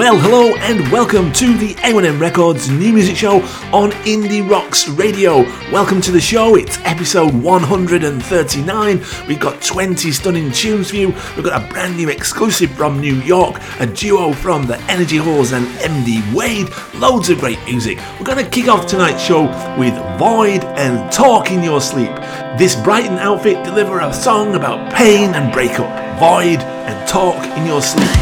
Well, hello and welcome to the A1M Records new music show on Indie Rocks Radio. Welcome to the show. It's episode 139. We've got 20 stunning tunes for you. We've got a brand new exclusive from New York, a duo from the Energy Whores and MD Wade. Loads of great music. We're going to kick off tonight's show with Void and Talk in Your Sleep. This Brighton outfit deliver a song about pain and breakup. Void and Talk in Your Sleep.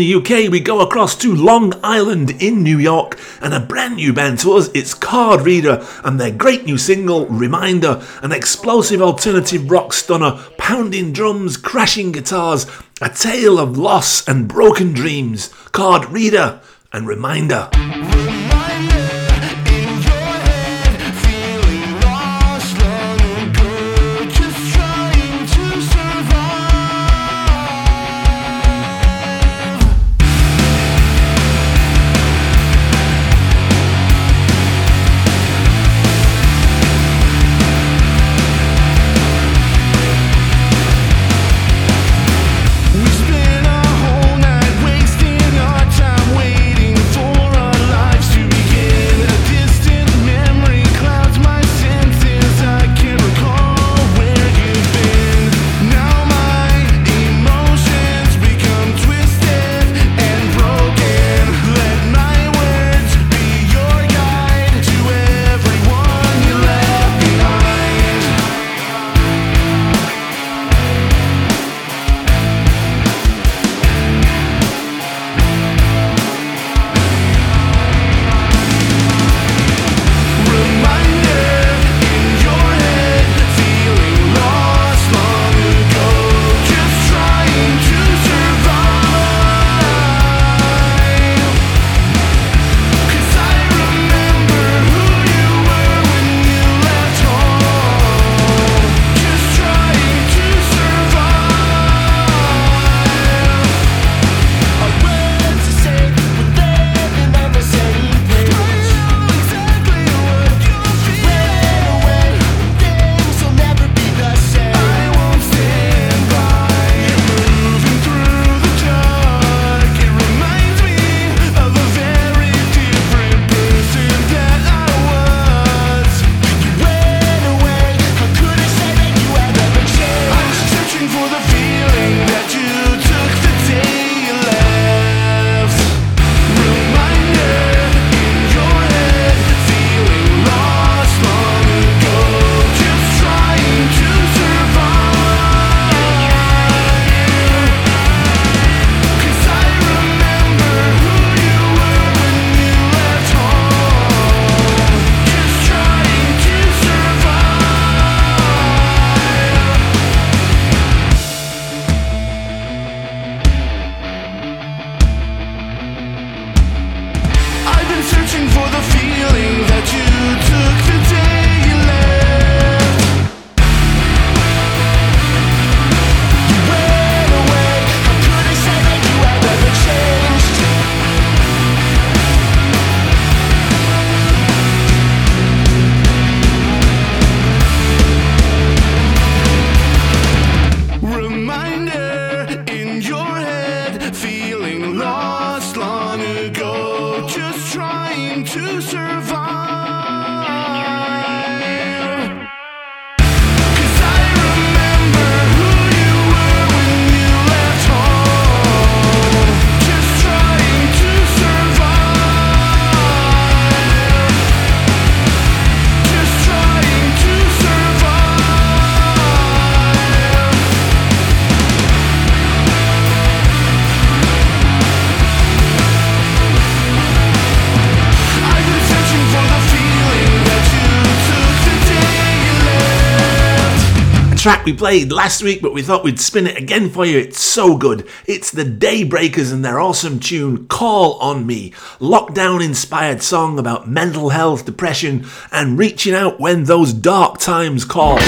The UK, we go across to Long Island in New York, and a brand new band to us. It's Card Reader, and their great new single, Reminder, an explosive alternative rock stunner, pounding drums, crashing guitars, a tale of loss and broken dreams. Card Reader and Reminder. Track we played last week, but we thought we'd spin it again for you. It's so good. It's the Daybreakers and their awesome tune, Call on Me. Lockdown inspired song about mental health, depression, and reaching out when those dark times call.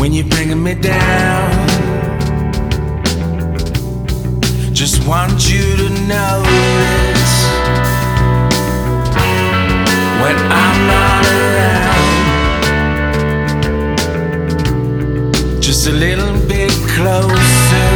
When you're bringing me down. Just want you to notice when I'm not around. Just a little bit closer.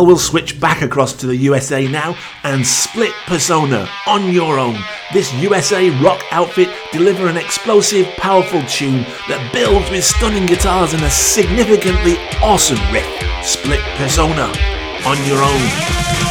Well, we'll switch back across to the USA now and split Persona on your own. This USA rock outfit deliver an explosive, powerful tune that builds with stunning guitars and a significantly awesome riff. Split Persona on your own.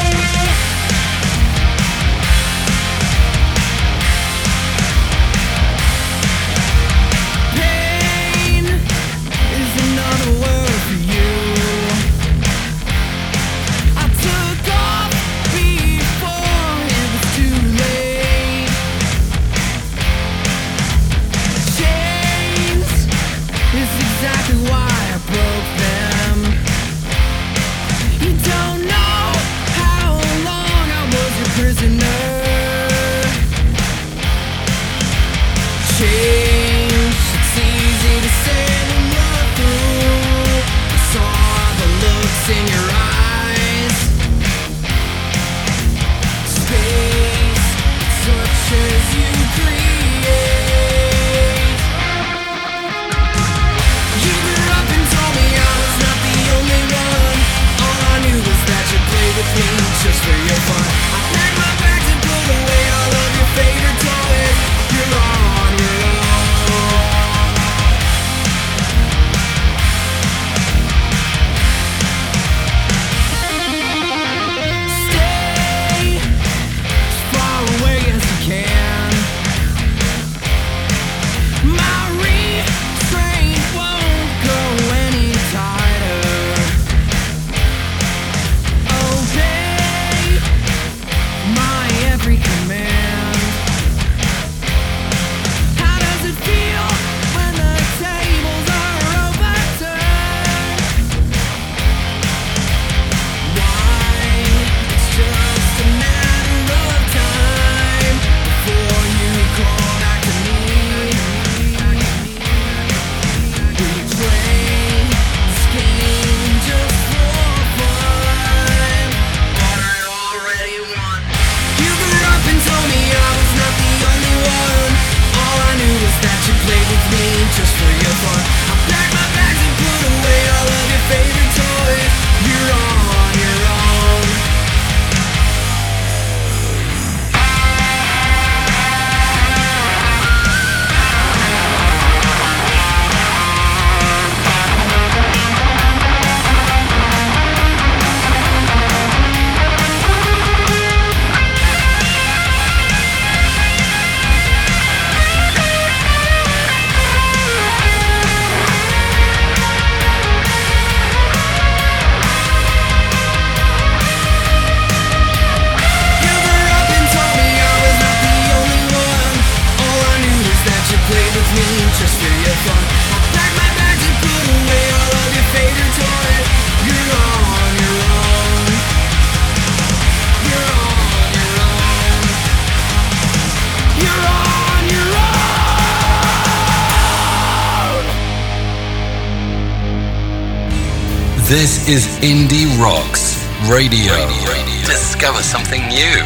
This is Indie Rocks Radio. Radio. Discover something new.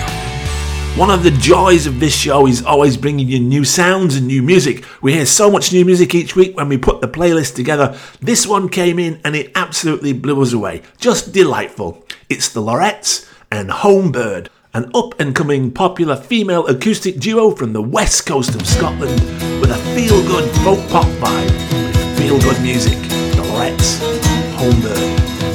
One of the joys of this show is always bringing you new sounds and new music. We hear so much new music each week when we put the playlist together. This one came in and it absolutely blew us away. Just delightful. It's the Laurettes and Homebird, an up and coming popular female acoustic duo from the west coast of Scotland with a feel good folk pop vibe with feel good music. The Laurettes, Honda.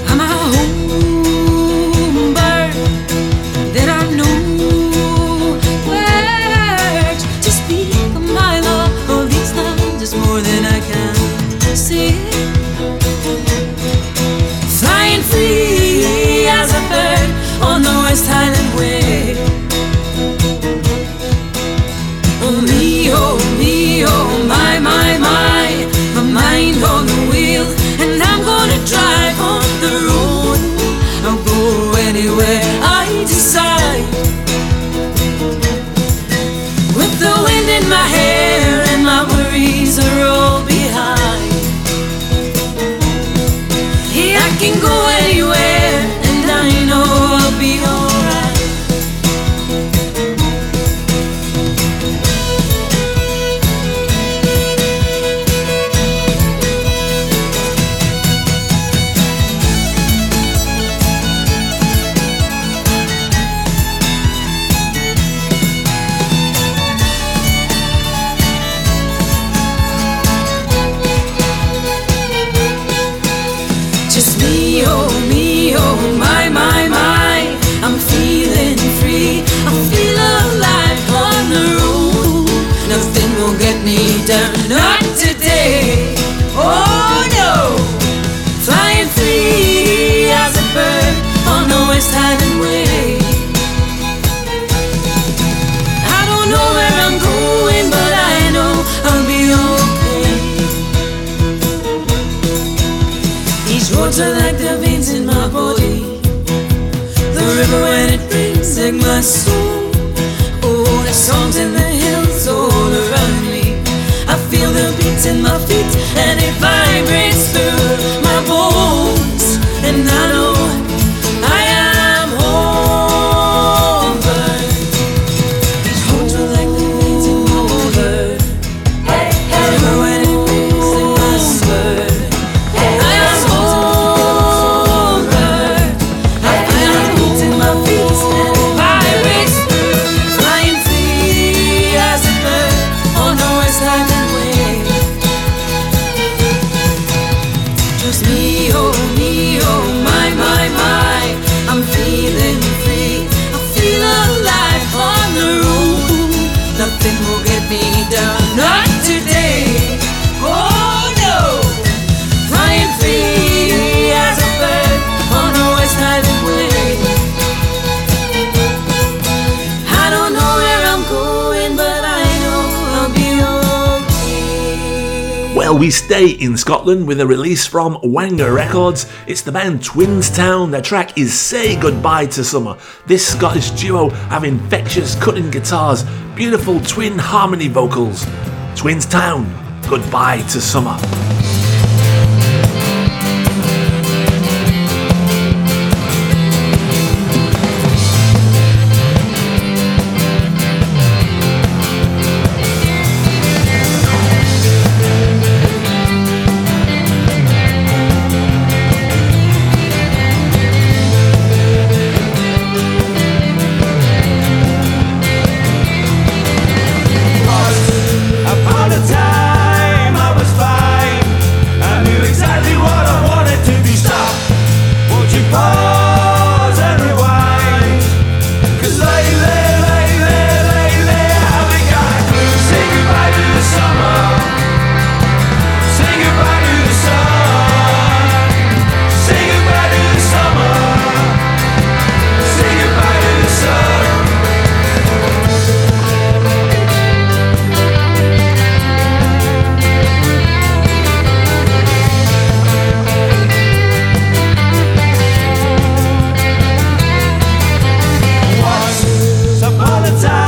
Homebird. my soul. Oh, the songs in the hills all around me. I feel the beats in my feet, and it vibrates through stay in Scotland with a release from Wanga Records. It's the band Twinstown. Their track is Say Goodbye to Summer. This Scottish duo have infectious cutting guitars, beautiful twin harmony vocals. Twinstown, Goodbye to Summer. time.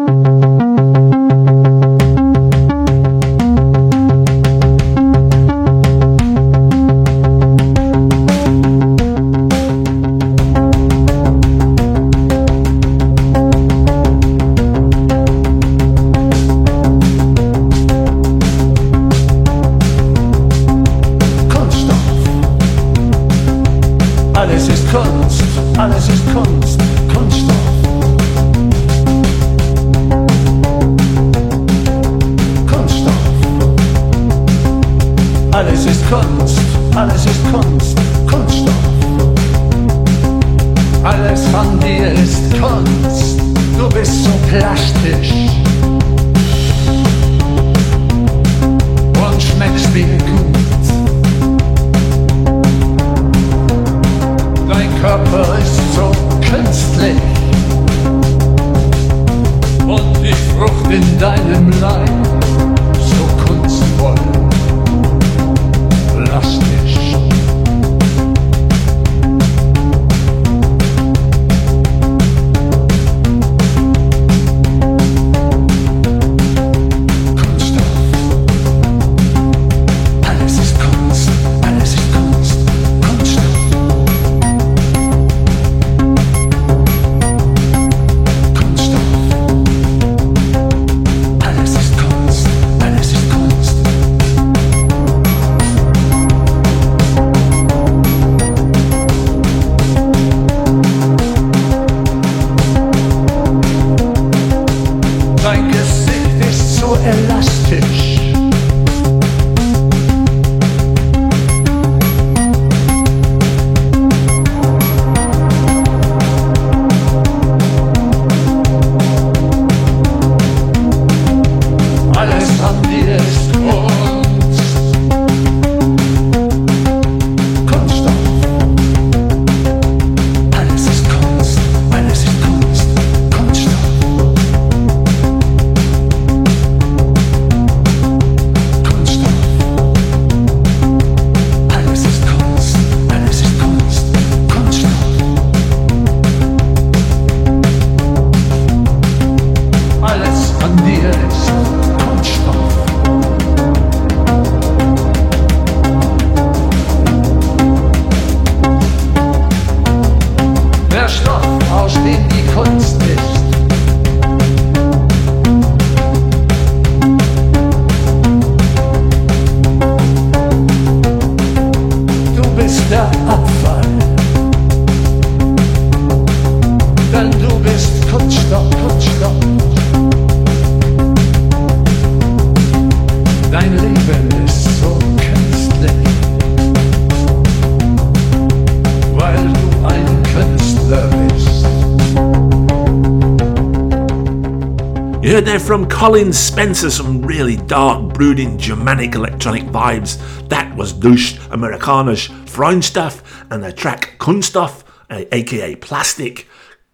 There from Colin Spencer, some really dark, brooding Germanic electronic vibes. That was Deutsch Amerikanische Freundschaft and the track Kunststoff, aka Plastic,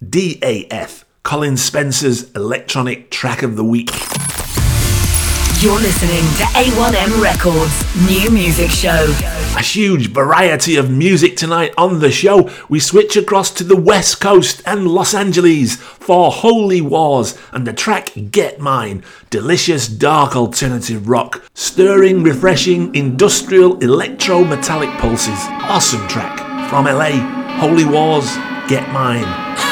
DAF, Colin Spencer's electronic track of the week. You're listening to A1M Records New Music Show. A huge variety of music tonight on the show. We switch across to the West Coast and Los Angeles for Holy Wars and the track Get Mine. Delicious dark alternative rock, stirring, refreshing industrial electro metallic pulses. Awesome track from LA. Holy Wars, Get Mine.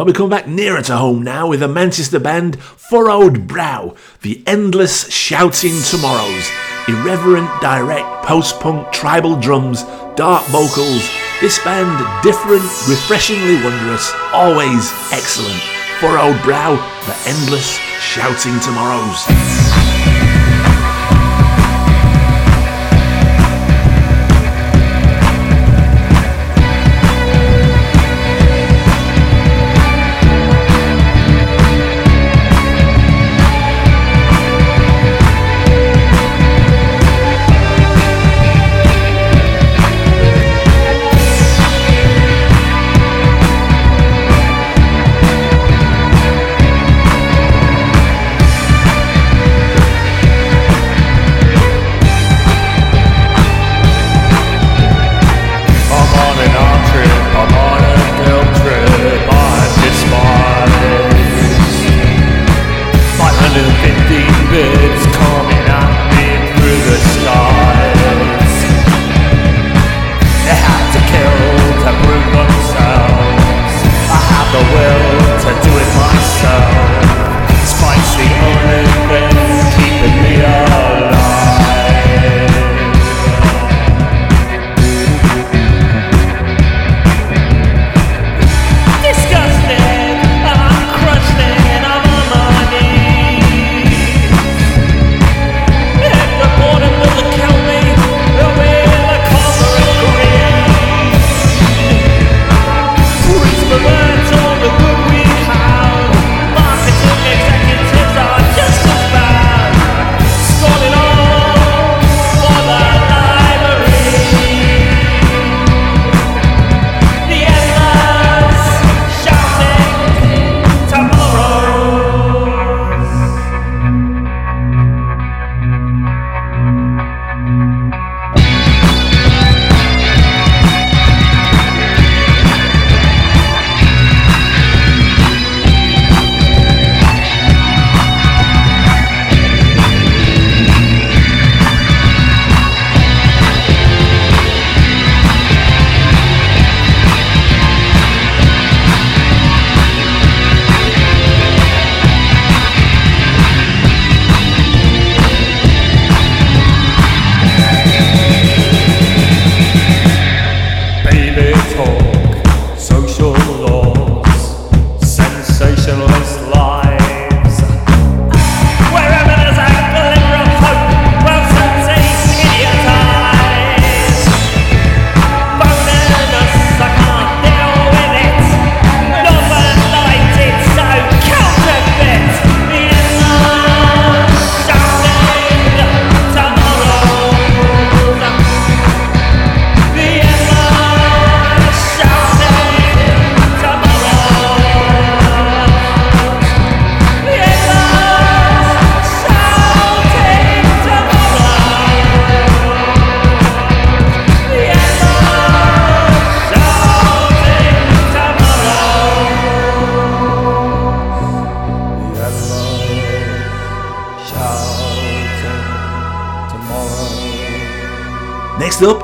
Well, we come back nearer to home now with the Manchester band Furrowed Brow, the endless shouting tomorrows, irreverent, direct, post punk, tribal drums, dark vocals. This band, different, refreshingly wondrous, always excellent. Furrowed Brow, the endless shouting tomorrows.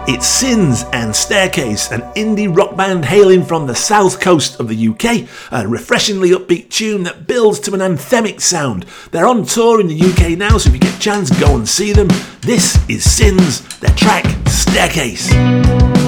It's Sins and Staircase, an indie rock band hailing from the south coast of the UK, a refreshingly upbeat tune that builds to an anthemic sound. They're on tour in the UK now, so if you get a chance, go and see them. This is Sins, their track Staircase.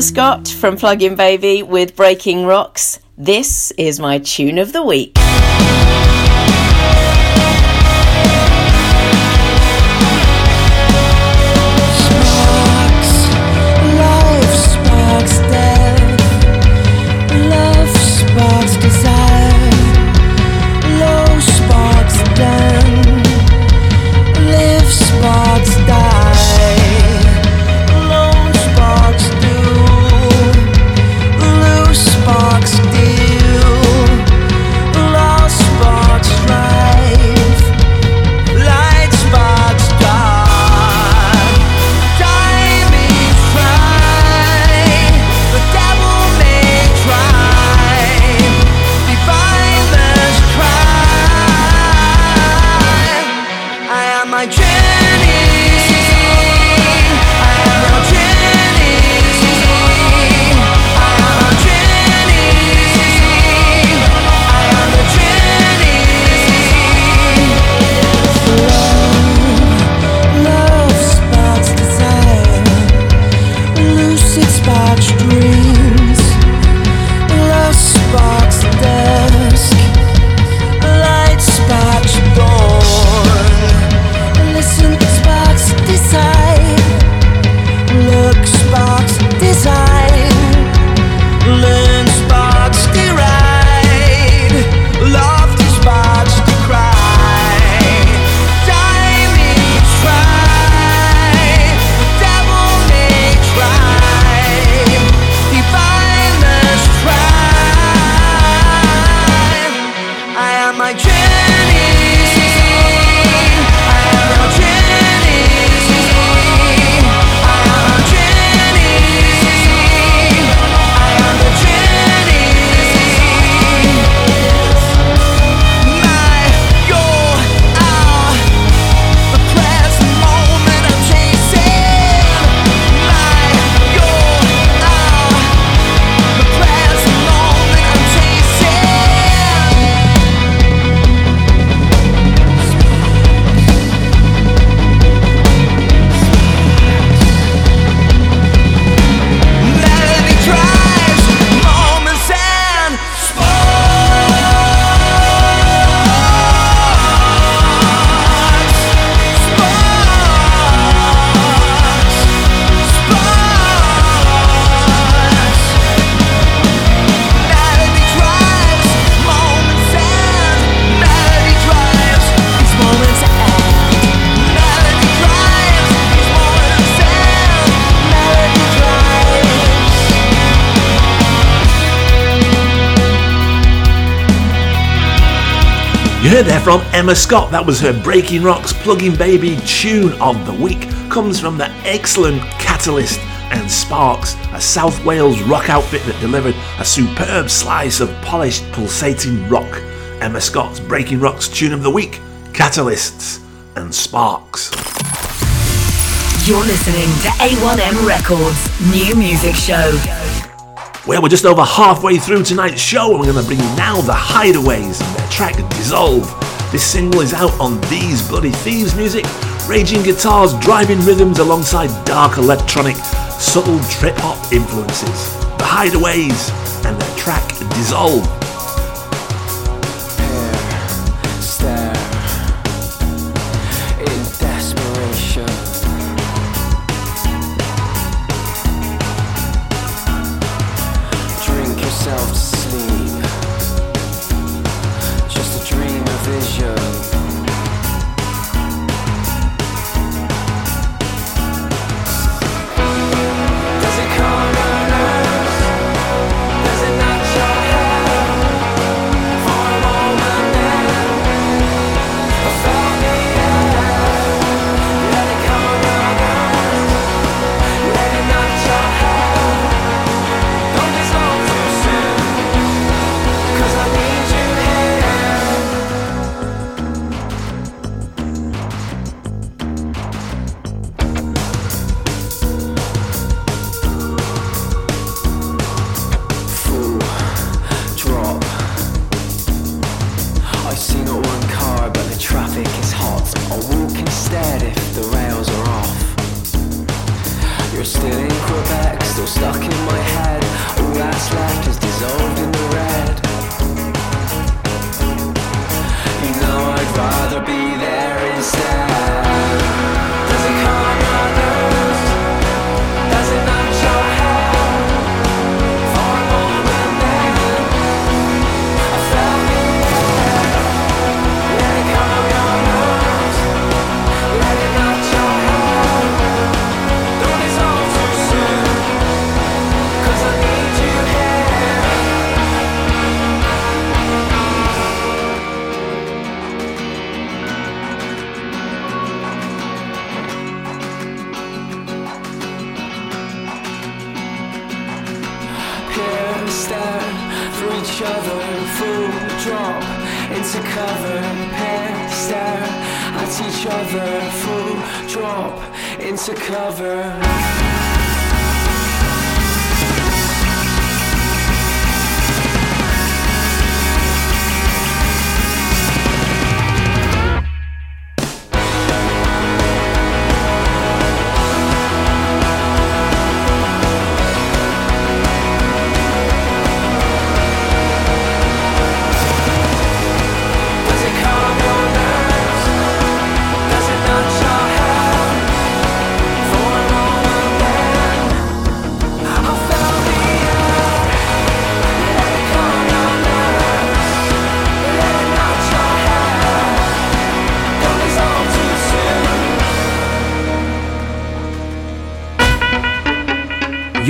Emma Scott from Plug-in Baby with Breaking Rocks. This is my tune of the week. Emma Scott. That was her Breaking Rocks Plug-in Baby tune of the week. Comes from the excellent Catalyst and Sparks, a South Wales rock outfit that delivered a superb slice of polished, pulsating rock. Emma Scott's Breaking Rocks tune of the week, Catalysts and Sparks. You're listening to A1M Records New Music Show. Well, we're just over halfway through tonight's show, and we're going to bring you now the Hideaways and their track Dissolve. This single is out on These Bloody Thieves music, raging guitars, driving rhythms alongside dark electronic, subtle trip hop influences. The Hideaways and their track Dissolve.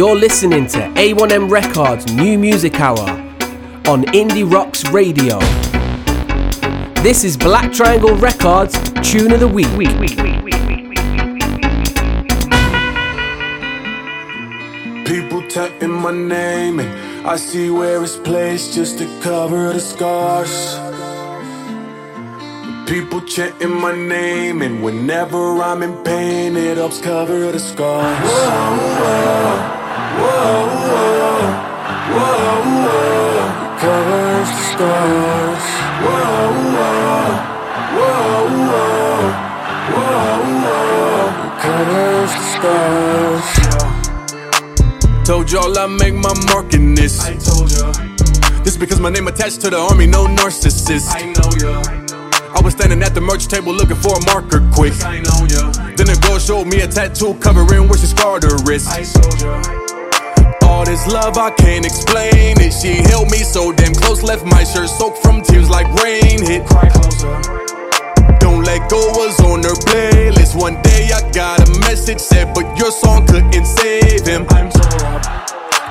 You're listening to A1M Records New Music Hour on Indie Rocks Radio. This is Black Triangle Records Tune of the Week. People tapping my name, and I see where it's placed just to cover the scars. People chanting my name, and whenever I'm in pain, it helps cover the scars. Whoa, whoa, Told y'all I make my mark in this. I told ya, This is because my name attached to the army, no narcissist. I know ya, I was standing at the merch table looking for a marker quick. I know ya, Then a girl showed me a tattoo covering where she scarred her wrist. I told ya. This love I can't explain it. She held me so damn close, left my shirt soaked from tears like rain hit. Cry closer. Don't let go was on her playlist. One day I got a message said, but your song couldn't save him. I'm tore up.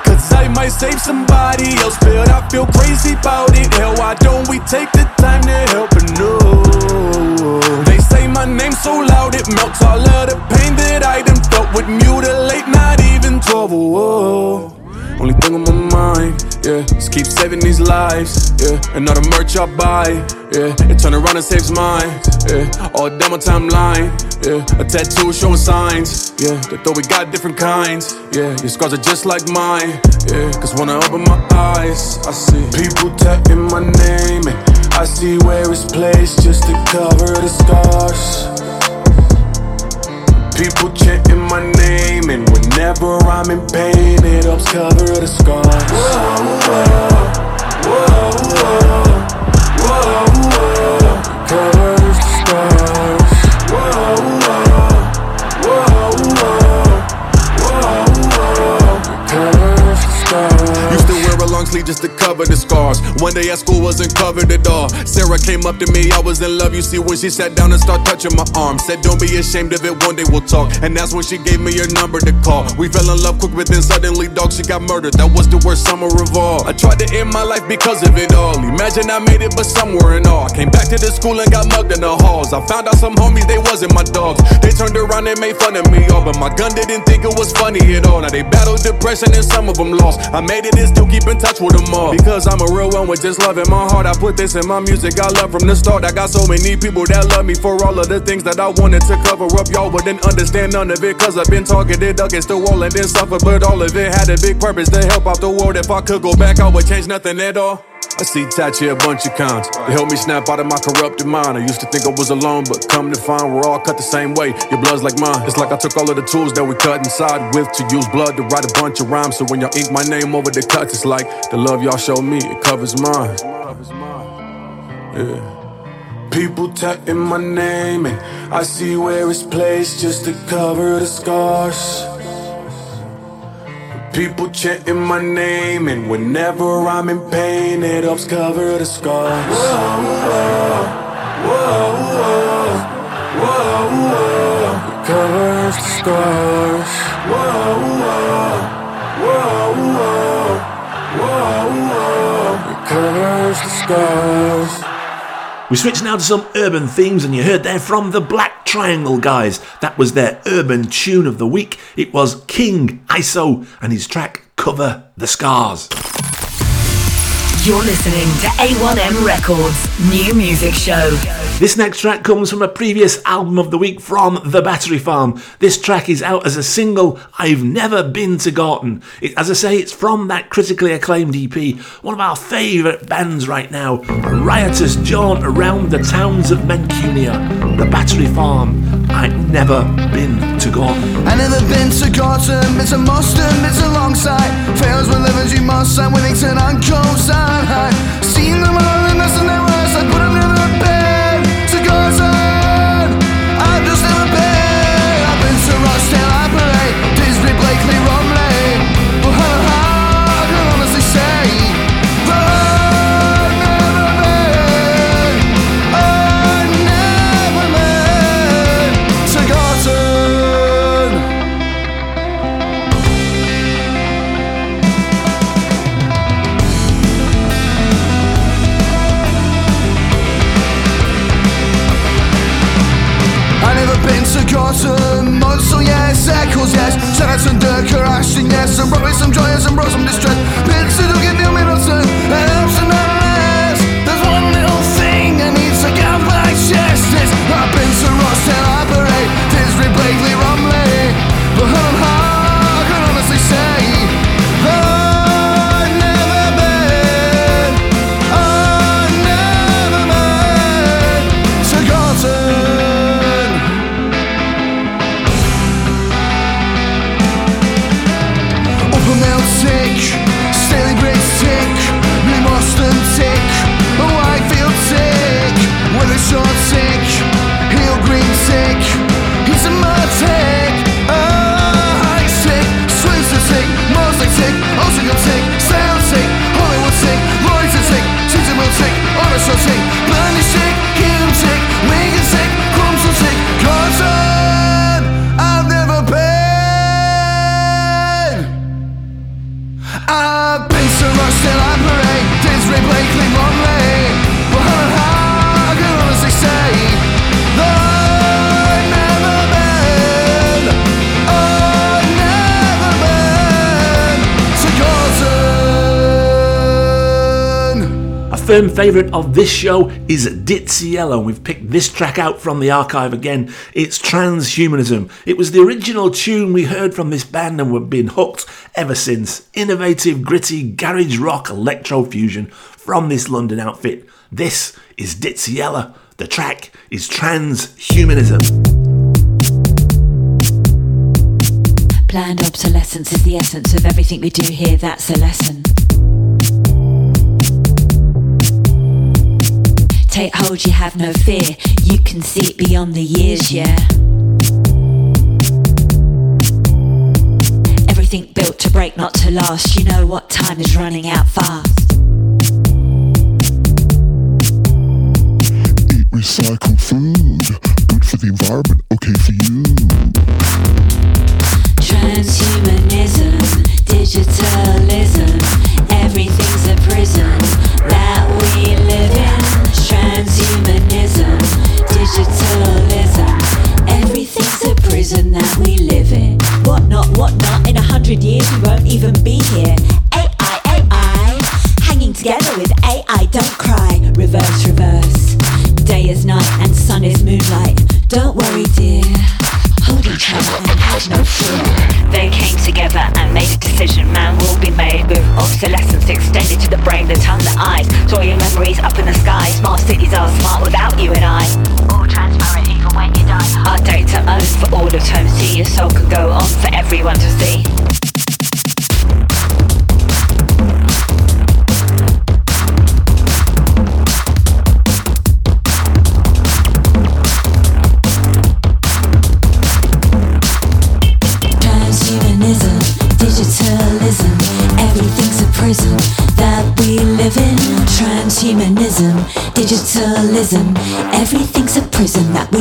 Cause I might save somebody else, but I feel crazy about it. Hell, why don't we take the time to help her know? They say my name so loud it melts all of the pain that I done felt would mutilate, not even 12. Whoa. Only thing on my mind, yeah, is keep saving these lives, yeah. And all the merch I buy, yeah, it turn around and saves mine, yeah. All down my timeline, yeah. A tattoo showing signs, yeah. That though we got different kinds, yeah. Your scars are just like mine, yeah. Cause when I open my eyes, I see People tapping my name, and I see where it's placed just to cover the scars. People chanting my name, and whenever I'm in pain, it helps cover the scars. Whoa, whoa, whoa, whoa, whoa, whoa, covers long sleeve just to cover the scars. One day at school wasn't covered at all. Sarah came up to me, I was in love. You see, when she sat down and started touching my arm, said, Don't be ashamed of it, one day we'll talk. And that's when she gave me her number to call. We fell in love quick, but then suddenly, dog, she got murdered. That was the worst summer of all. I tried to end my life because of it all. Imagine I made it, but somewhere in all. I came back to the school and got mugged in the halls. I found out some homies, they wasn't my dogs. They turned around and made fun of me all, but my gun didn't think it was funny at all. Now they battled depression and some of them lost. I made it and still keep in touch with them all. Because I'm a real one with just love in my heart. I put this in my music, I love from the start. I got so many people that love me for all of the things that I wanted to cover up. Y'all wouldn't understand none of it, cause I've been targeted against the wall and then suffered. But all of it had a big purpose to help out the world. If I could go back, I would change nothing at all. I see Tachi a bunch of cons. They help me snap out of my corrupted mind. I used to think I was alone, but come to find we're all cut the same way. Your blood's like mine. It's like I took all of the tools that we cut inside with to use blood to write a bunch of rhymes. So when y'all ink my name over the cuts, it's like the love y'all show me, it covers mine. Yeah. People tatting my name, and I see where it's placed just to cover the scars. People chanting my name, and whenever I'm in pain, it helps cover the scars. Whoa, whoa, whoa, whoa, whoa, whoa. It covers the scars. Whoa, whoa, whoa, whoa, whoa, whoa. It covers the scars. We switch now to some urban themes, and you heard there from the Black Triangle guys. That was their urban tune of the week. It was King Iso and his track Cover the Scars. You're listening to A1M Records New Music Show. This next track comes from a previous album of the week from The Battery Farm. This track is out as a single, I've Never Been to Gorton. It, as I say, it's from that critically acclaimed EP, one of our favourite bands right now. Riotous jaunt around the towns of Mancunia. The Battery Farm, I've never been to Gorton. I've never been to Gorton, it's a must it's a long sight. Fails with living, you must sign Whittington on coastline. I've seen them all and was, yes, Sheraton, Durker, yes, and brought me some joy and some brought some distress. Been to Dugan, firm favourite of this show is Ditsea Yella. And we've picked this track out from the archive again. It's Transhumanism. It was the original tune we heard from this band and we've been hooked ever since. Innovative, gritty, garage rock electro fusion from this London outfit. This is Ditsea Yella. The track is Transhumanism. Planned obsolescence is the essence of everything we do here, that's a lesson. Take hold, you have no fear. You can see it beyond the years, yeah. Everything built to break, not to last. You know what time is running out fast. Eat recycled food. Good for the environment, okay for you. Transhumanism, digitalism, everything's a prison Transhumanism, digitalism, everything's a prison that we live in. What not, what not, in a hundred years we won't even be here. AI, AI, hanging together with AI, don't cry. Reverse, reverse, day is night and sun is moonlight. Don't worry, dear. Each other no. They came together and made a decision. Man will be made with obsolescence extended to the brain, the tongue, the eyes. Store your memories up in the sky. Smart cities are smart without you and I. All transparent even when you die. Our data owns for all eternity. Your soul can go on for everyone to see. Everything's a prison that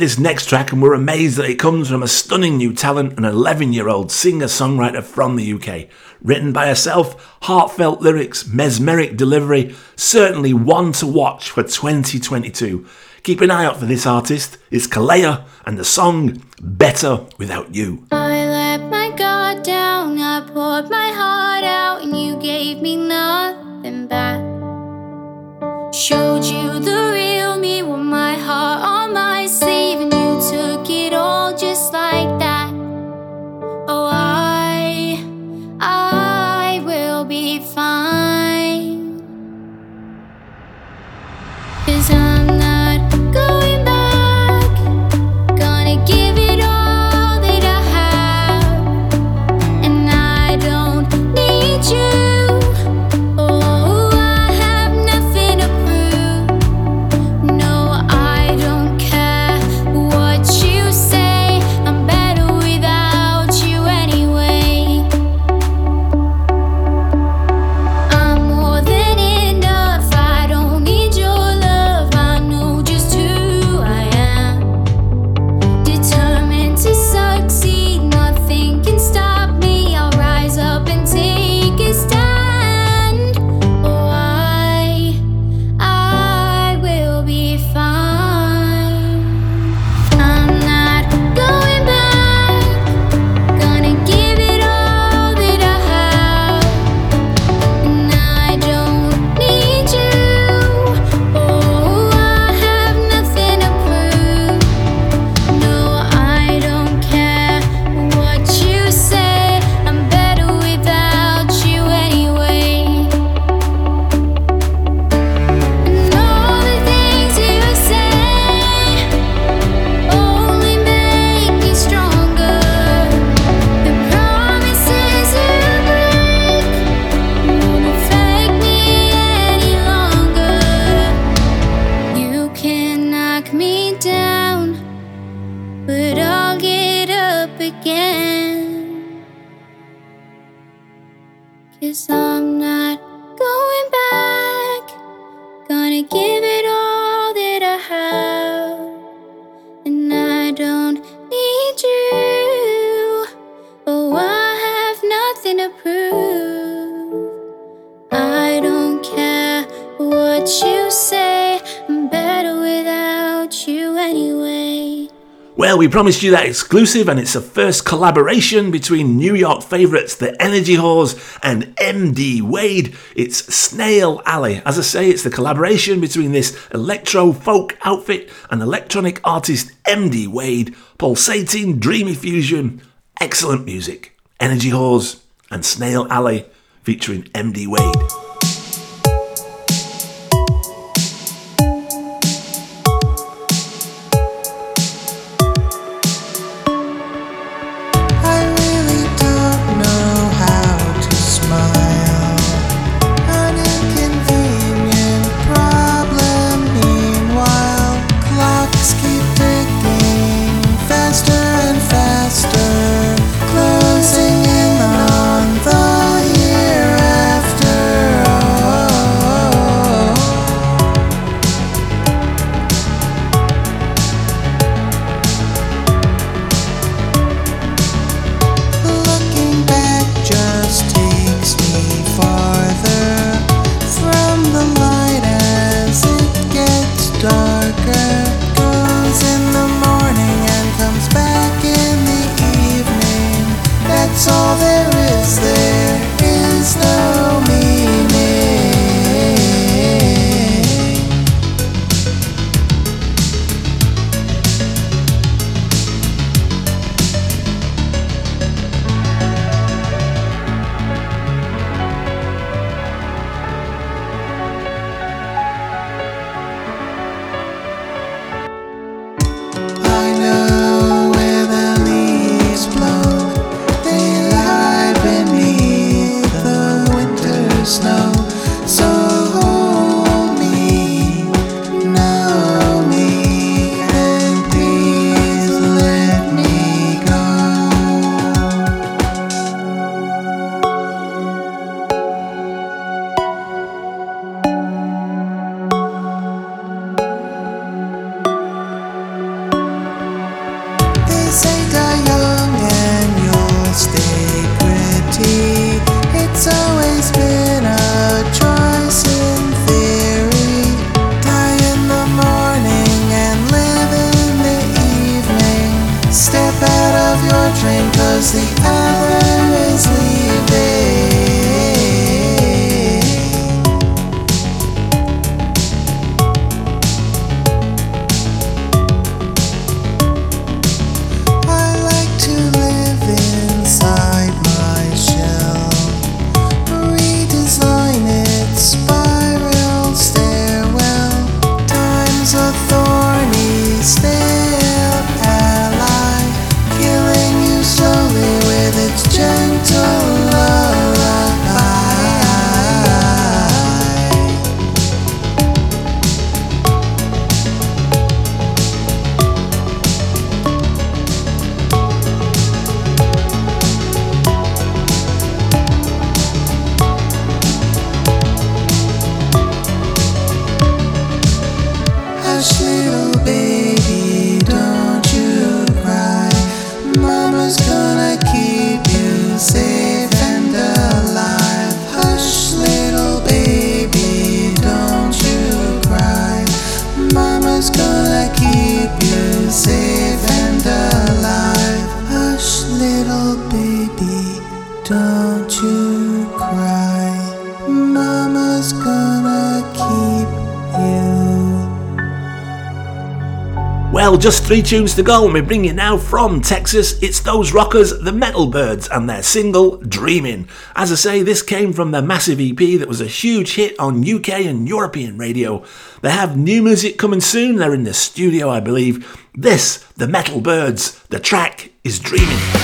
this next track and we're amazed that it comes from a stunning new talent, an 11 year old singer songwriter from the UK. Written by herself, heartfelt lyrics, mesmeric delivery, certainly one to watch for 2022. Keep an eye out for this artist. It's Kallea and the song Better Without You. I let my guard down, I poured my heart out, and you gave me nothing back. Showed you the we promised you that exclusive, and it's a first collaboration between New York favourites The Energy Whores and MD Wade. It's Snail Ally. As I say, it's the collaboration between this electro folk outfit and electronic artist MD Wade. Pulsating, dreamy fusion, excellent music. Energy Whores and Snail Ally featuring MD Wade. just three tunes to go, and we bring you now from Texas. It's those rockers, the Metal Byrds, and their single Dreaming. As I say, this came from their massive EP that was a huge hit on UK and European radio. They have new music coming soon, they're in the studio, I believe. This, the Metal Byrds, the track is Dreaming.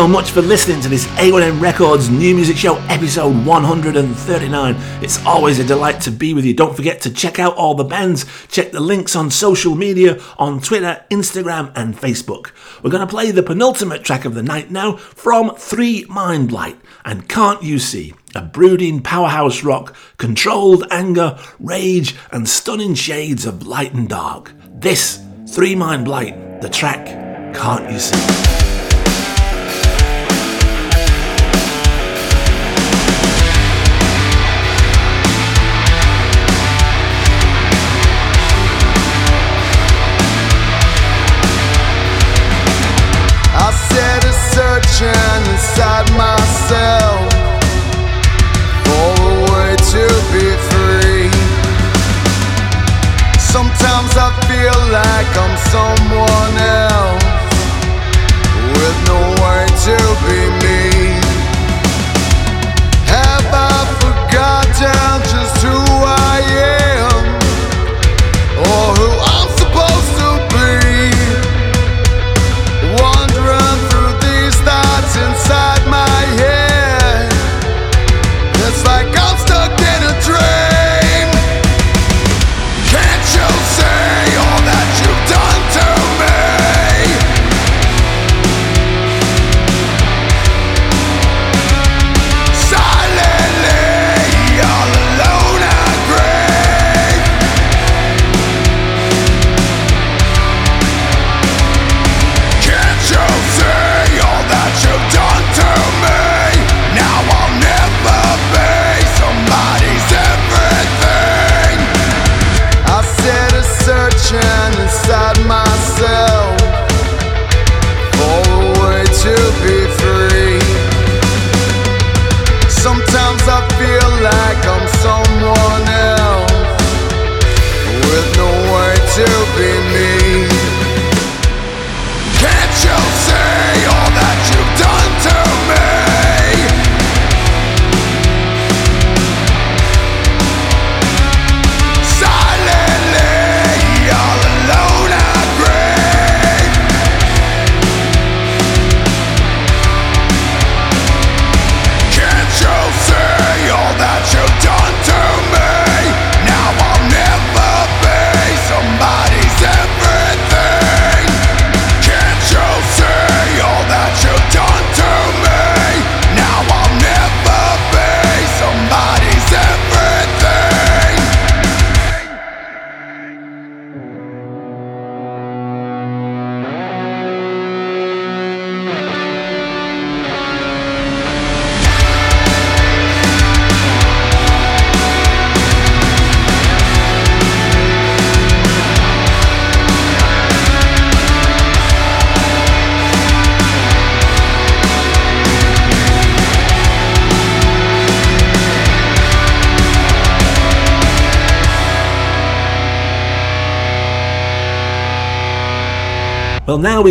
So much for listening to this A1M Records New Music Show episode 139. It's always a delight to be with you. Don't forget to check out all the bands. Check the links on social media on Twitter, Instagram, and Facebook. We're going to play the penultimate track of the night now from Three Mind Blight and Can't You See? A brooding powerhouse rock, controlled anger, rage, and stunning shades of light and dark. This, Three Mind Blight, the track Can't You See? Inside myself for a way to be free. Sometimes I feel like I'm someone else with no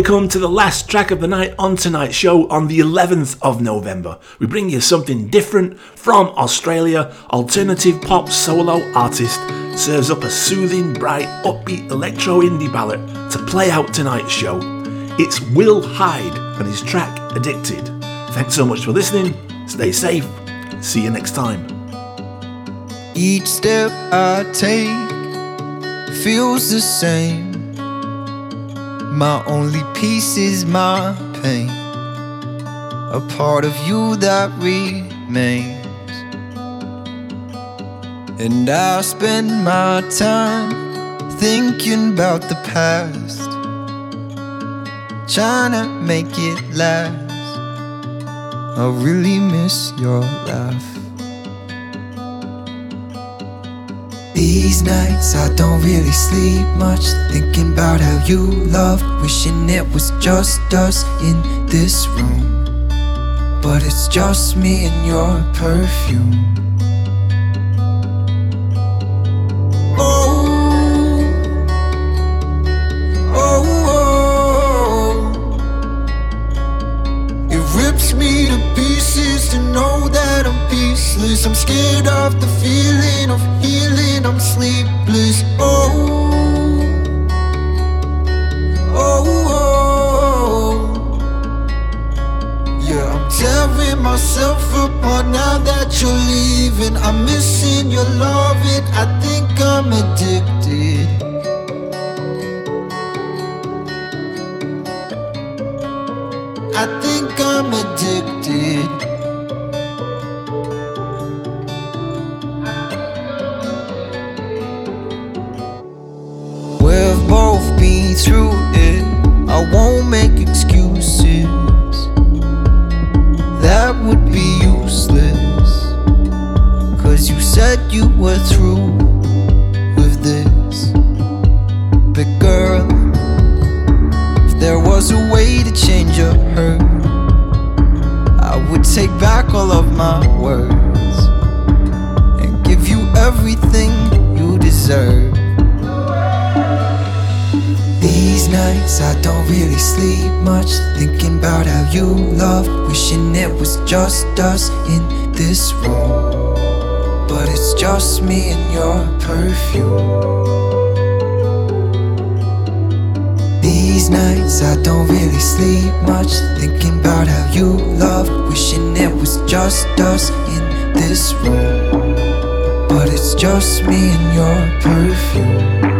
we come to the last track of the night on tonight's show on the 11th of November. We bring you something different from Australia. Alternative pop solo artist serves up a soothing, bright, upbeat electro indie ballad to play out tonight's show. It's Will Hyde and his track Addicted. Thanks so much for listening. Stay safe. See you next time. Each step I take feels the same. My only peace is my pain. A part of you that remains. And I spend my time thinking about the past. Trying to make it last. I really miss your laugh. These nights I don't really sleep much. Thinking about how you love, wishing it was just us in this room. But it's just me and your perfume. I'm peaceless. I'm scared of the feeling of healing. I'm sleepless. Oh, oh, oh. Yeah. I'm tearing myself apart now that you're leaving. I'm missing your loving. I think I'm addicted. I think I'm addicted. Through it. I won't make excuses. That would be useless. Cause you said you were through with this. But girl, if there was a way to change your hurt, I would take back all of my words and give you everything you deserve. These nights I don't really sleep much, thinking about how you love, wishing it was just us in this room. But it's just me and your perfume. These nights I don't really sleep much, thinking about how you love, wishing it was just us in this room. But it's just me and your perfume.